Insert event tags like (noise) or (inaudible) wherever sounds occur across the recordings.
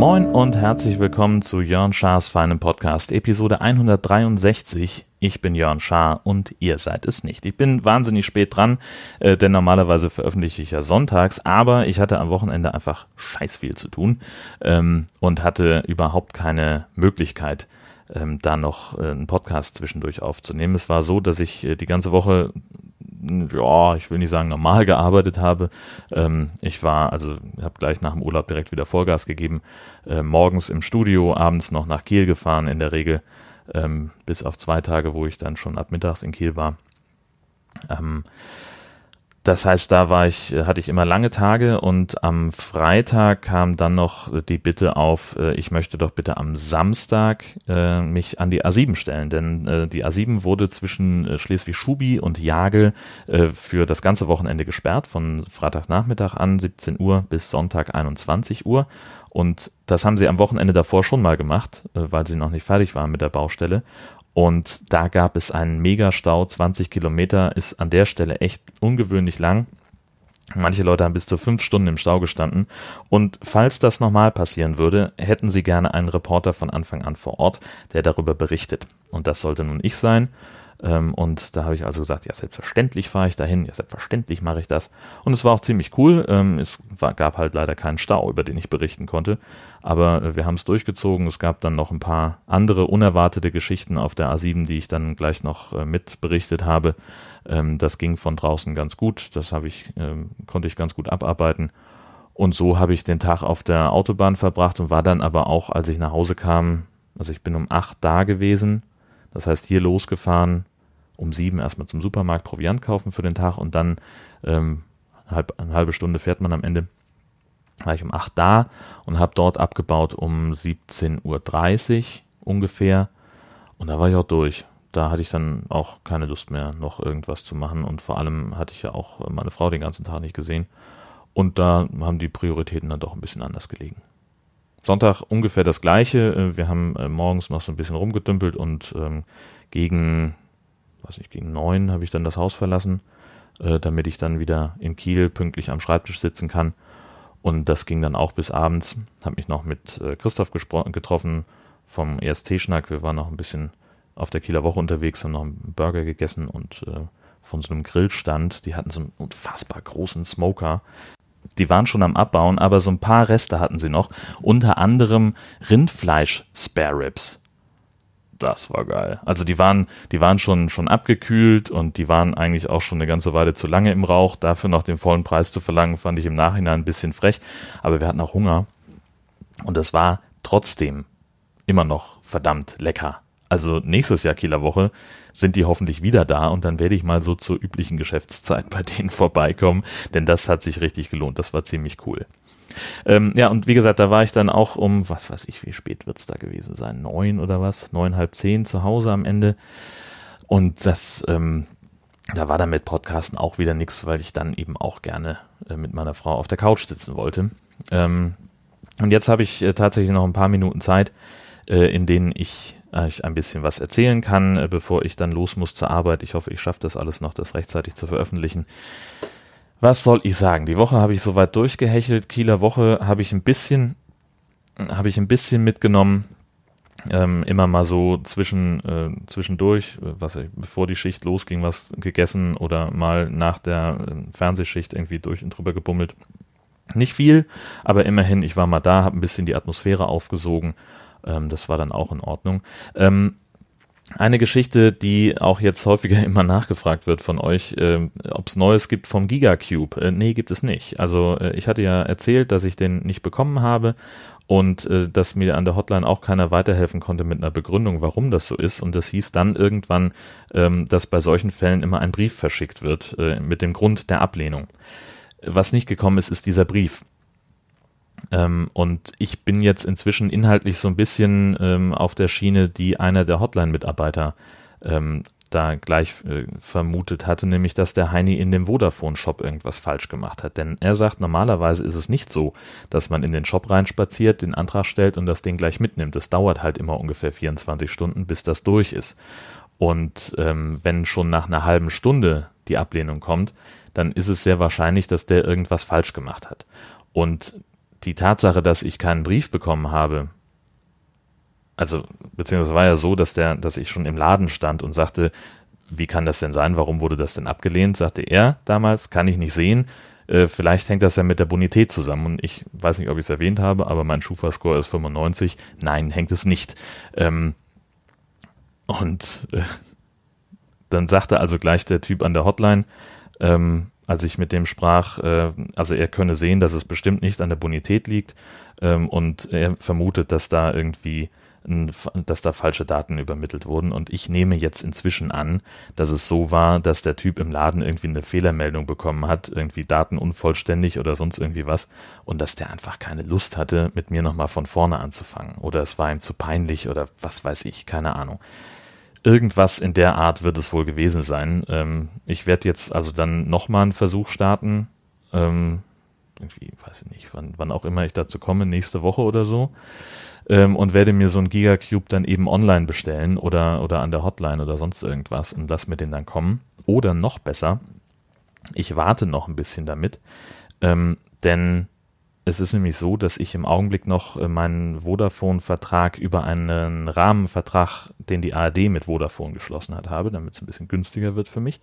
Moin und herzlich willkommen zu Jörn Schars feinem Podcast, Episode 163. Ich bin Jörn Schaar und ihr seid es nicht. Ich bin wahnsinnig spät dran, äh, denn normalerweise veröffentliche ich ja sonntags, aber ich hatte am Wochenende einfach scheiß viel zu tun ähm, und hatte überhaupt keine Möglichkeit, ähm, da noch äh, einen Podcast zwischendurch aufzunehmen. Es war so, dass ich äh, die ganze Woche ja, ich will nicht sagen normal gearbeitet habe. Ähm, ich war, also habe gleich nach dem Urlaub direkt wieder Vollgas gegeben. Äh, morgens im Studio, abends noch nach Kiel gefahren in der Regel, ähm, bis auf zwei Tage, wo ich dann schon ab mittags in Kiel war. Ähm, das heißt, da war ich, äh, hatte ich immer lange Tage und am Freitag kam dann noch die Bitte auf, äh, ich möchte doch bitte am Samstag äh, mich an die A7 stellen, denn äh, die A7 wurde zwischen äh, Schleswig-Schubi und Jagel äh, für das ganze Wochenende gesperrt, von Freitagnachmittag an 17 Uhr bis Sonntag 21 Uhr. Und das haben sie am Wochenende davor schon mal gemacht, weil sie noch nicht fertig waren mit der Baustelle. Und da gab es einen Megastau, 20 Kilometer, ist an der Stelle echt ungewöhnlich lang. Manche Leute haben bis zu fünf Stunden im Stau gestanden. Und falls das nochmal passieren würde, hätten sie gerne einen Reporter von Anfang an vor Ort, der darüber berichtet. Und das sollte nun ich sein. Ähm, und da habe ich also gesagt, ja, selbstverständlich fahre ich dahin, ja, selbstverständlich mache ich das. Und es war auch ziemlich cool. Ähm, es war, gab halt leider keinen Stau, über den ich berichten konnte. Aber äh, wir haben es durchgezogen. Es gab dann noch ein paar andere unerwartete Geschichten auf der A7, die ich dann gleich noch äh, mit berichtet habe. Ähm, das ging von draußen ganz gut. Das habe ich, ähm, konnte ich ganz gut abarbeiten. Und so habe ich den Tag auf der Autobahn verbracht und war dann aber auch, als ich nach Hause kam, also ich bin um acht da gewesen, das heißt hier losgefahren, um sieben erstmal zum Supermarkt Proviant kaufen für den Tag und dann ähm, halb, eine halbe Stunde fährt man am Ende. War ich um acht da und habe dort abgebaut um 17.30 Uhr ungefähr. Und da war ich auch durch. Da hatte ich dann auch keine Lust mehr, noch irgendwas zu machen. Und vor allem hatte ich ja auch meine Frau den ganzen Tag nicht gesehen. Und da haben die Prioritäten dann doch ein bisschen anders gelegen. Sonntag ungefähr das gleiche. Äh, wir haben äh, morgens noch so ein bisschen rumgedümpelt und ähm, gegen weiß nicht, gegen neun habe ich dann das Haus verlassen, äh, damit ich dann wieder in Kiel pünktlich am Schreibtisch sitzen kann. Und das ging dann auch bis abends. Habe mich noch mit äh, Christoph getroffen vom EST-Schnack. Wir waren noch ein bisschen auf der Kieler Woche unterwegs, haben noch einen Burger gegessen und äh, von so einem Grillstand. Die hatten so einen unfassbar großen Smoker. Die waren schon am Abbauen, aber so ein paar Reste hatten sie noch. Unter anderem Rindfleisch-Spare-Ribs das war geil. Also die waren, die waren schon, schon abgekühlt und die waren eigentlich auch schon eine ganze Weile zu lange im Rauch. Dafür noch den vollen Preis zu verlangen, fand ich im Nachhinein ein bisschen frech. Aber wir hatten auch Hunger. Und es war trotzdem immer noch verdammt lecker. Also nächstes Jahr Kieler Woche sind die hoffentlich wieder da und dann werde ich mal so zur üblichen Geschäftszeit bei denen (laughs) vorbeikommen, denn das hat sich richtig gelohnt. Das war ziemlich cool. Ähm, ja, und wie gesagt, da war ich dann auch um, was weiß ich, wie spät wird es da gewesen sein? Neun oder was? Neun, halb zehn zu Hause am Ende. Und das, ähm, da war dann mit Podcasten auch wieder nichts, weil ich dann eben auch gerne äh, mit meiner Frau auf der Couch sitzen wollte. Ähm, und jetzt habe ich äh, tatsächlich noch ein paar Minuten Zeit, äh, in denen ich euch ein bisschen was erzählen kann, äh, bevor ich dann los muss zur Arbeit. Ich hoffe, ich schaffe das alles noch, das rechtzeitig zu veröffentlichen. Was soll ich sagen? Die Woche habe ich soweit durchgehechelt. Kieler Woche habe ich ein bisschen, habe ich ein bisschen mitgenommen. Ähm, immer mal so zwischen, äh, zwischendurch, was ich, bevor die Schicht losging, was gegessen oder mal nach der äh, Fernsehschicht irgendwie durch und drüber gebummelt. Nicht viel, aber immerhin, ich war mal da, habe ein bisschen die Atmosphäre aufgesogen. Ähm, das war dann auch in Ordnung. Ähm, eine Geschichte, die auch jetzt häufiger (laughs) immer nachgefragt wird von euch, äh, ob es Neues gibt vom Gigacube. Äh, nee, gibt es nicht. Also äh, ich hatte ja erzählt, dass ich den nicht bekommen habe und äh, dass mir an der Hotline auch keiner weiterhelfen konnte mit einer Begründung, warum das so ist. Und das hieß dann irgendwann, ähm, dass bei solchen Fällen immer ein Brief verschickt wird äh, mit dem Grund der Ablehnung. Was nicht gekommen ist, ist dieser Brief. Ähm, und ich bin jetzt inzwischen inhaltlich so ein bisschen ähm, auf der Schiene, die einer der Hotline-Mitarbeiter ähm, da gleich äh, vermutet hatte, nämlich dass der Heini in dem Vodafone-Shop irgendwas falsch gemacht hat. Denn er sagt, normalerweise ist es nicht so, dass man in den Shop reinspaziert, den Antrag stellt und das Ding gleich mitnimmt. Es dauert halt immer ungefähr 24 Stunden, bis das durch ist. Und ähm, wenn schon nach einer halben Stunde die Ablehnung kommt, dann ist es sehr wahrscheinlich, dass der irgendwas falsch gemacht hat. Und die Tatsache, dass ich keinen Brief bekommen habe, also beziehungsweise war ja so, dass der, dass ich schon im Laden stand und sagte, wie kann das denn sein? Warum wurde das denn abgelehnt? Sagte er damals, kann ich nicht sehen. Äh, vielleicht hängt das ja mit der Bonität zusammen. Und ich weiß nicht, ob ich es erwähnt habe, aber mein Schufa-Score ist 95. Nein, hängt es nicht. Ähm, und äh, dann sagte also gleich der Typ an der Hotline, ähm, als ich mit dem sprach, äh, also er könne sehen, dass es bestimmt nicht an der Bonität liegt ähm, und er vermutet, dass da irgendwie dass da falsche Daten übermittelt wurden. Und ich nehme jetzt inzwischen an, dass es so war, dass der Typ im Laden irgendwie eine Fehlermeldung bekommen hat, irgendwie Daten unvollständig oder sonst irgendwie was, und dass der einfach keine Lust hatte, mit mir nochmal von vorne anzufangen. Oder es war ihm zu peinlich oder was weiß ich, keine Ahnung irgendwas in der Art wird es wohl gewesen sein. Ähm, ich werde jetzt also dann nochmal einen Versuch starten. Ähm, irgendwie, weiß ich nicht, wann, wann auch immer ich dazu komme, nächste Woche oder so. Ähm, und werde mir so ein Gigacube dann eben online bestellen oder, oder an der Hotline oder sonst irgendwas und lass mir den dann kommen. Oder noch besser, ich warte noch ein bisschen damit, ähm, denn es ist nämlich so, dass ich im Augenblick noch äh, meinen Vodafone-Vertrag über einen Rahmenvertrag, den die ARD mit Vodafone geschlossen hat, habe, damit es ein bisschen günstiger wird für mich.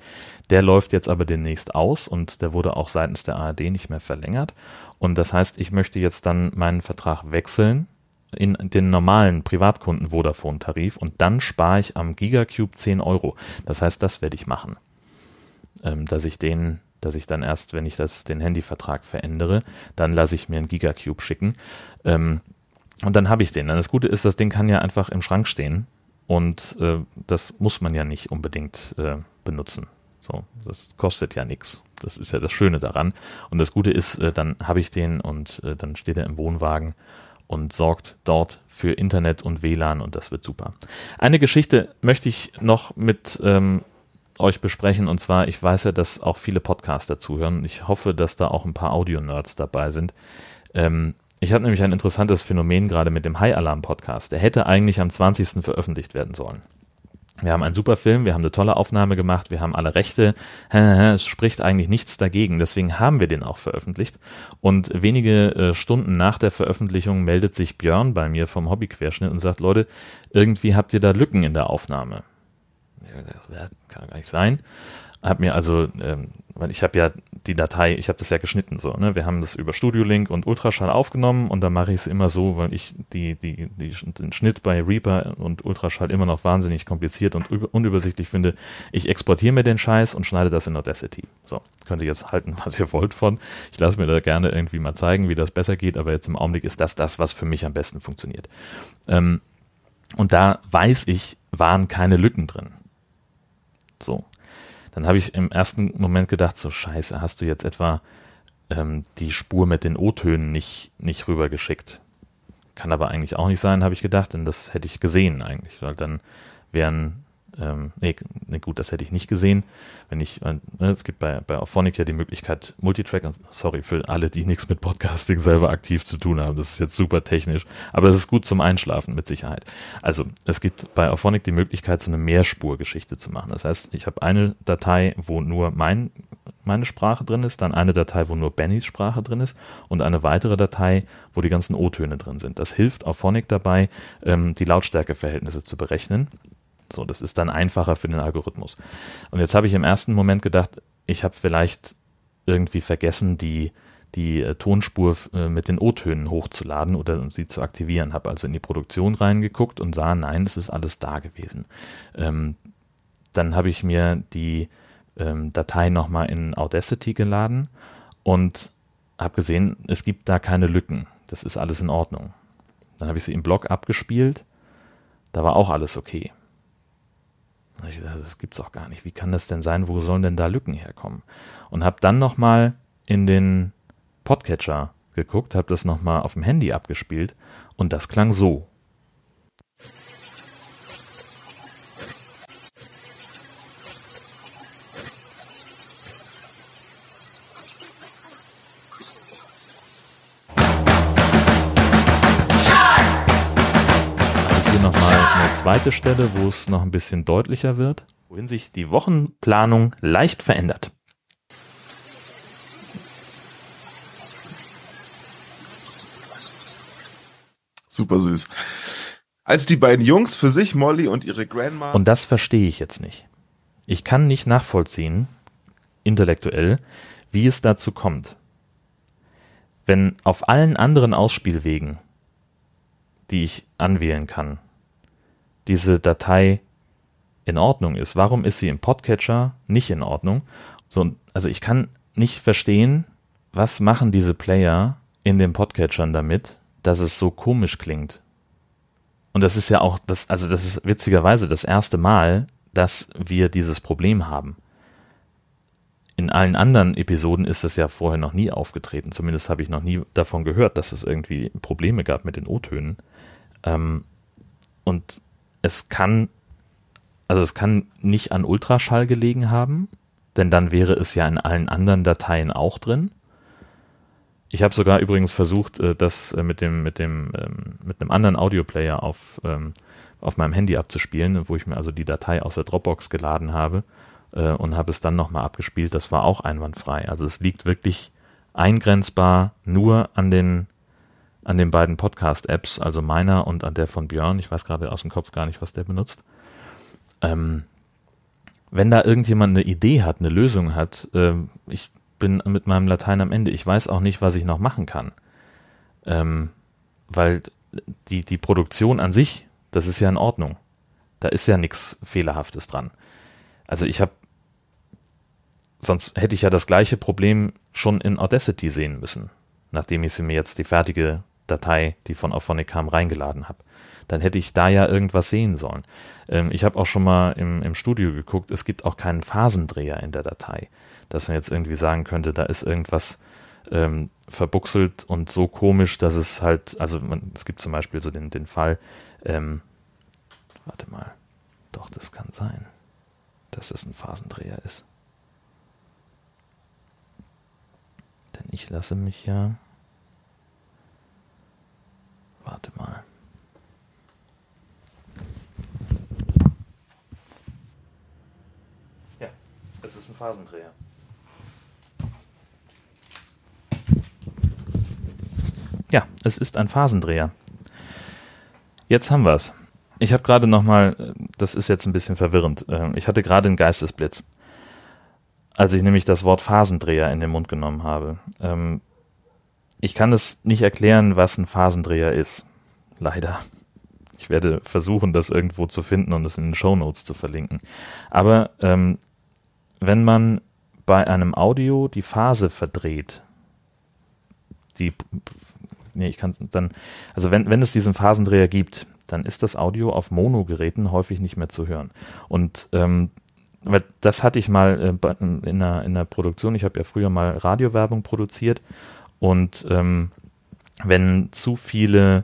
Der läuft jetzt aber demnächst aus und der wurde auch seitens der ARD nicht mehr verlängert. Und das heißt, ich möchte jetzt dann meinen Vertrag wechseln in den normalen Privatkunden Vodafone-Tarif und dann spare ich am Gigacube 10 Euro. Das heißt, das werde ich machen. Ähm, dass ich den dass ich dann erst, wenn ich das, den Handyvertrag verändere, dann lasse ich mir einen Gigacube schicken. Ähm, und dann habe ich den. Das Gute ist, das Ding kann ja einfach im Schrank stehen und äh, das muss man ja nicht unbedingt äh, benutzen. So, das kostet ja nichts. Das ist ja das Schöne daran. Und das Gute ist, äh, dann habe ich den und äh, dann steht er im Wohnwagen und sorgt dort für Internet und WLAN und das wird super. Eine Geschichte möchte ich noch mit ähm, euch besprechen. Und zwar, ich weiß ja, dass auch viele Podcaster zuhören. Ich hoffe, dass da auch ein paar Audio-Nerds dabei sind. Ähm, ich habe nämlich ein interessantes Phänomen gerade mit dem High Alarm Podcast. Der hätte eigentlich am 20. veröffentlicht werden sollen. Wir haben einen super Film, wir haben eine tolle Aufnahme gemacht, wir haben alle Rechte. (laughs) Es spricht eigentlich nichts dagegen, deswegen haben wir den auch veröffentlicht. Und wenige äh, Stunden nach der Veröffentlichung meldet sich Björn bei mir vom Hobbyquerschnitt und sagt, Leute, irgendwie habt ihr da Lücken in der Aufnahme das kann gar nicht sein. Hab mir also, ähm, weil ich habe ja die Datei, ich habe das ja geschnitten so, ne? Wir haben das über Studio Link und Ultraschall aufgenommen und dann mache ich es immer so, weil ich die, die, die, den Schnitt bei Reaper und Ultraschall immer noch wahnsinnig kompliziert und unübersichtlich finde. Ich exportiere mir den Scheiß und schneide das in Audacity. So, könnt ihr jetzt halten, was ihr wollt von. Ich lasse mir da gerne irgendwie mal zeigen, wie das besser geht, aber jetzt im Augenblick ist das das, was für mich am besten funktioniert. Ähm, und da weiß ich, waren keine Lücken drin. So. Dann habe ich im ersten Moment gedacht, so scheiße, hast du jetzt etwa ähm, die Spur mit den O-Tönen nicht, nicht rübergeschickt. Kann aber eigentlich auch nicht sein, habe ich gedacht, denn das hätte ich gesehen eigentlich, weil dann wären ähm, nee, gut, das hätte ich nicht gesehen. Wenn ich, äh, ne, es gibt bei, bei Auphonic ja die Möglichkeit, Multitrack, sorry für alle, die nichts mit Podcasting selber aktiv zu tun haben, das ist jetzt super technisch, aber das ist gut zum Einschlafen mit Sicherheit. Also, es gibt bei Auphonic die Möglichkeit, so eine Mehrspurgeschichte zu machen. Das heißt, ich habe eine Datei, wo nur mein, meine Sprache drin ist, dann eine Datei, wo nur Bennys Sprache drin ist und eine weitere Datei, wo die ganzen O-Töne drin sind. Das hilft Auphonic dabei, ähm, die Lautstärkeverhältnisse zu berechnen so, das ist dann einfacher für den Algorithmus. Und jetzt habe ich im ersten Moment gedacht, ich habe vielleicht irgendwie vergessen, die, die äh, Tonspur äh, mit den O-Tönen hochzuladen oder sie zu aktivieren. Habe also in die Produktion reingeguckt und sah, nein, es ist alles da gewesen. Ähm, dann habe ich mir die ähm, Datei nochmal in Audacity geladen und habe gesehen, es gibt da keine Lücken. Das ist alles in Ordnung. Dann habe ich sie im Blog abgespielt. Da war auch alles okay. Ich dachte, das gibt's auch gar nicht. Wie kann das denn sein? Wo sollen denn da Lücken herkommen? Und habe dann nochmal in den Podcatcher geguckt, habe das nochmal auf dem Handy abgespielt und das klang so. Zweite Stelle, wo es noch ein bisschen deutlicher wird, wohin sich die Wochenplanung leicht verändert. Super süß. Als die beiden Jungs für sich, Molly und ihre Grandma. Und das verstehe ich jetzt nicht. Ich kann nicht nachvollziehen, intellektuell, wie es dazu kommt. Wenn auf allen anderen Ausspielwegen, die ich anwählen kann, diese Datei in Ordnung ist, warum ist sie im Podcatcher nicht in Ordnung? So, also ich kann nicht verstehen, was machen diese Player in den Podcatchern damit, dass es so komisch klingt. Und das ist ja auch das, also das ist witzigerweise das erste Mal, dass wir dieses Problem haben. In allen anderen Episoden ist das ja vorher noch nie aufgetreten. Zumindest habe ich noch nie davon gehört, dass es irgendwie Probleme gab mit den O-Tönen. Ähm, und es kann, also es kann nicht an Ultraschall gelegen haben, denn dann wäre es ja in allen anderen Dateien auch drin. Ich habe sogar übrigens versucht, äh, das äh, mit dem, mit dem, ähm, mit einem anderen Audioplayer auf, ähm, auf meinem Handy abzuspielen, wo ich mir also die Datei aus der Dropbox geladen habe äh, und habe es dann nochmal abgespielt. Das war auch einwandfrei. Also es liegt wirklich eingrenzbar nur an den, an den beiden Podcast-Apps, also meiner und an der von Björn. Ich weiß gerade aus dem Kopf gar nicht, was der benutzt. Ähm, wenn da irgendjemand eine Idee hat, eine Lösung hat, äh, ich bin mit meinem Latein am Ende. Ich weiß auch nicht, was ich noch machen kann. Ähm, weil die, die Produktion an sich, das ist ja in Ordnung. Da ist ja nichts Fehlerhaftes dran. Also ich habe, sonst hätte ich ja das gleiche Problem schon in Audacity sehen müssen, nachdem ich sie mir jetzt die fertige Datei, die von Auphonic kam, reingeladen habe. Dann hätte ich da ja irgendwas sehen sollen. Ähm, ich habe auch schon mal im, im Studio geguckt, es gibt auch keinen Phasendreher in der Datei dass man jetzt irgendwie sagen könnte, da ist irgendwas ähm, verbuchselt und so komisch, dass es halt, also man, es gibt zum Beispiel so den, den Fall, ähm, warte mal, doch, das kann sein, dass es ein Phasendreher ist. Denn ich lasse mich ja, warte mal. Ja, es ist ein Phasendreher. Ja, es ist ein Phasendreher. Jetzt haben wir es. Ich habe gerade nochmal, das ist jetzt ein bisschen verwirrend, ähm, ich hatte gerade einen Geistesblitz, als ich nämlich das Wort Phasendreher in den Mund genommen habe. Ähm, ich kann es nicht erklären, was ein Phasendreher ist. Leider. Ich werde versuchen, das irgendwo zu finden und es in den Show Notes zu verlinken. Aber ähm, wenn man bei einem Audio die Phase verdreht, die nee, ich kann dann, also wenn, wenn es diesen Phasendreher gibt, dann ist das Audio auf Mono-Geräten häufig nicht mehr zu hören. Und ähm, das hatte ich mal äh, in, der, in der Produktion, ich habe ja früher mal Radiowerbung produziert und ähm, wenn zu viele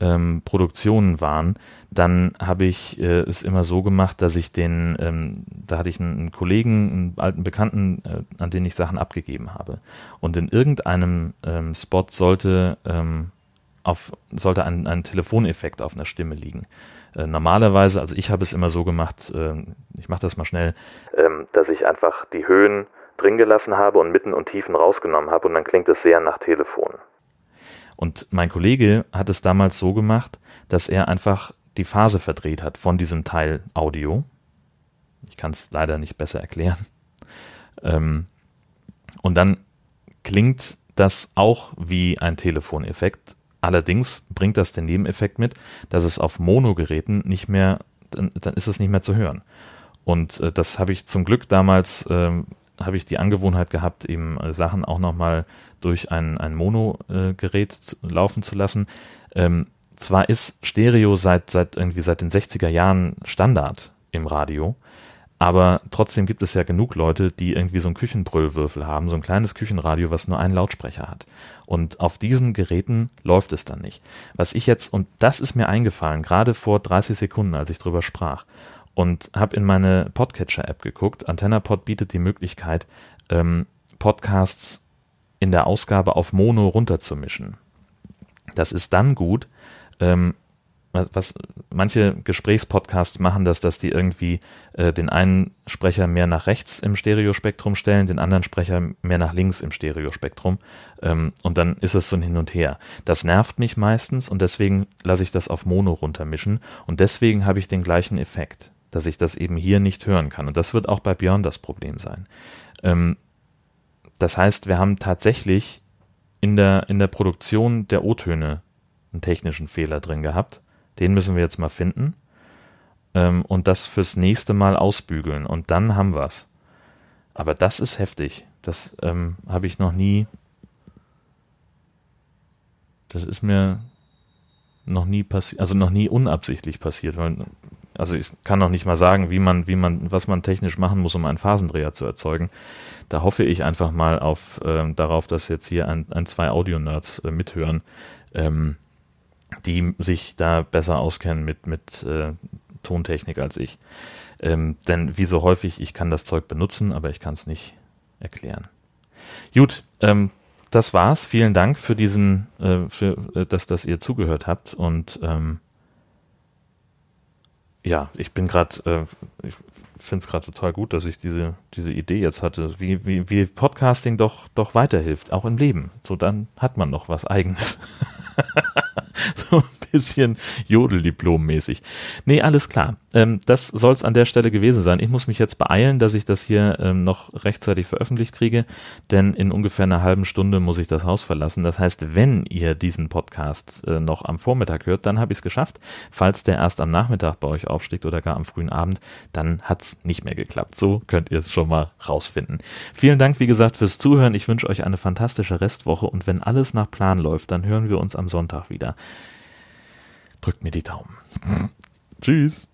ähm, Produktionen waren, dann habe ich äh, es immer so gemacht, dass ich den, ähm, da hatte ich einen, einen, Kollegen, einen alten Bekannten, äh, an den ich Sachen abgegeben habe. Und in irgendeinem ähm, Spot sollte ähm, auf, sollte ein, ein Telefoneffekt auf einer Stimme liegen. Äh, normalerweise, also ich habe es immer so gemacht, äh, ich mache das mal schnell, ähm, dass ich einfach die Höhen drin gelassen habe und Mitten und Tiefen rausgenommen habe und dann klingt es sehr nach Telefon. Und mein Kollege hat es damals so gemacht, dass er einfach die Phase verdreht hat von diesem Teil Audio. Ich kann es leider nicht besser erklären. Ähm, und dann klingt das auch wie ein Telefoneffekt. Allerdings bringt das den Nebeneffekt mit, dass es auf Mono-Geräten nicht mehr, dann, dann, ist es nicht mehr zu hören. Und äh, das habe ich zum Glück damals, äh, habe ich die Angewohnheit gehabt, eben äh, Sachen auch nochmal durch ein, ein Mono-Gerät laufen zu lassen. Ähm, zwar ist Stereo seit, seit irgendwie seit den 60er Jahren Standard im Radio, aber trotzdem gibt es ja genug Leute, die irgendwie so einen Küchenbrüllwürfel haben, so ein kleines Küchenradio, was nur einen Lautsprecher hat. Und auf diesen Geräten läuft es dann nicht. Was ich jetzt, und das ist mir eingefallen, gerade vor 30 Sekunden, als ich drüber sprach, und habe in meine Podcatcher-App geguckt. AntennaPod bietet die Möglichkeit, ähm, Podcasts in der Ausgabe auf Mono runterzumischen. Das ist dann gut, ähm, was manche Gesprächspodcasts machen das, dass die irgendwie äh, den einen Sprecher mehr nach rechts im Stereospektrum stellen, den anderen Sprecher mehr nach links im Stereospektrum. Ähm, und dann ist es so ein Hin und Her. Das nervt mich meistens und deswegen lasse ich das auf Mono runtermischen. Und deswegen habe ich den gleichen Effekt, dass ich das eben hier nicht hören kann. Und das wird auch bei Björn das Problem sein. Ähm, das heißt, wir haben tatsächlich in der, in der Produktion der O-Töne einen technischen Fehler drin gehabt. Den müssen wir jetzt mal finden ähm, und das fürs nächste Mal ausbügeln und dann haben wir es. Aber das ist heftig. Das ähm, habe ich noch nie. Das ist mir noch nie passiert, also noch nie unabsichtlich passiert. Weil, also ich kann noch nicht mal sagen, wie man, wie man, was man technisch machen muss, um einen Phasendreher zu erzeugen. Da hoffe ich einfach mal auf äh, darauf, dass jetzt hier ein, ein zwei Audio-Nerds äh, mithören. Ähm, die sich da besser auskennen mit, mit äh, Tontechnik als ich. Ähm, denn wie so häufig, ich kann das Zeug benutzen, aber ich kann es nicht erklären. Gut, ähm, das war's. Vielen Dank für diesen, äh, für, äh, dass, dass ihr zugehört habt und ähm, ja, ich bin gerade, äh, ich finde es gerade total gut, dass ich diese, diese Idee jetzt hatte, wie, wie, wie Podcasting doch, doch weiterhilft, auch im Leben. So, dann hat man noch was Eigenes. (laughs) so bisschen Jodeldiplom-mäßig. Nee, alles klar. Ähm, das soll es an der Stelle gewesen sein. Ich muss mich jetzt beeilen, dass ich das hier ähm, noch rechtzeitig veröffentlicht kriege, denn in ungefähr einer halben Stunde muss ich das Haus verlassen. Das heißt, wenn ihr diesen Podcast äh, noch am Vormittag hört, dann habe ich es geschafft. Falls der erst am Nachmittag bei euch aufsteigt oder gar am frühen Abend, dann hat es nicht mehr geklappt. So könnt ihr es schon mal rausfinden. Vielen Dank, wie gesagt, fürs Zuhören. Ich wünsche euch eine fantastische Restwoche und wenn alles nach Plan läuft, dann hören wir uns am Sonntag wieder. Drückt mir die Daumen. Tschüss.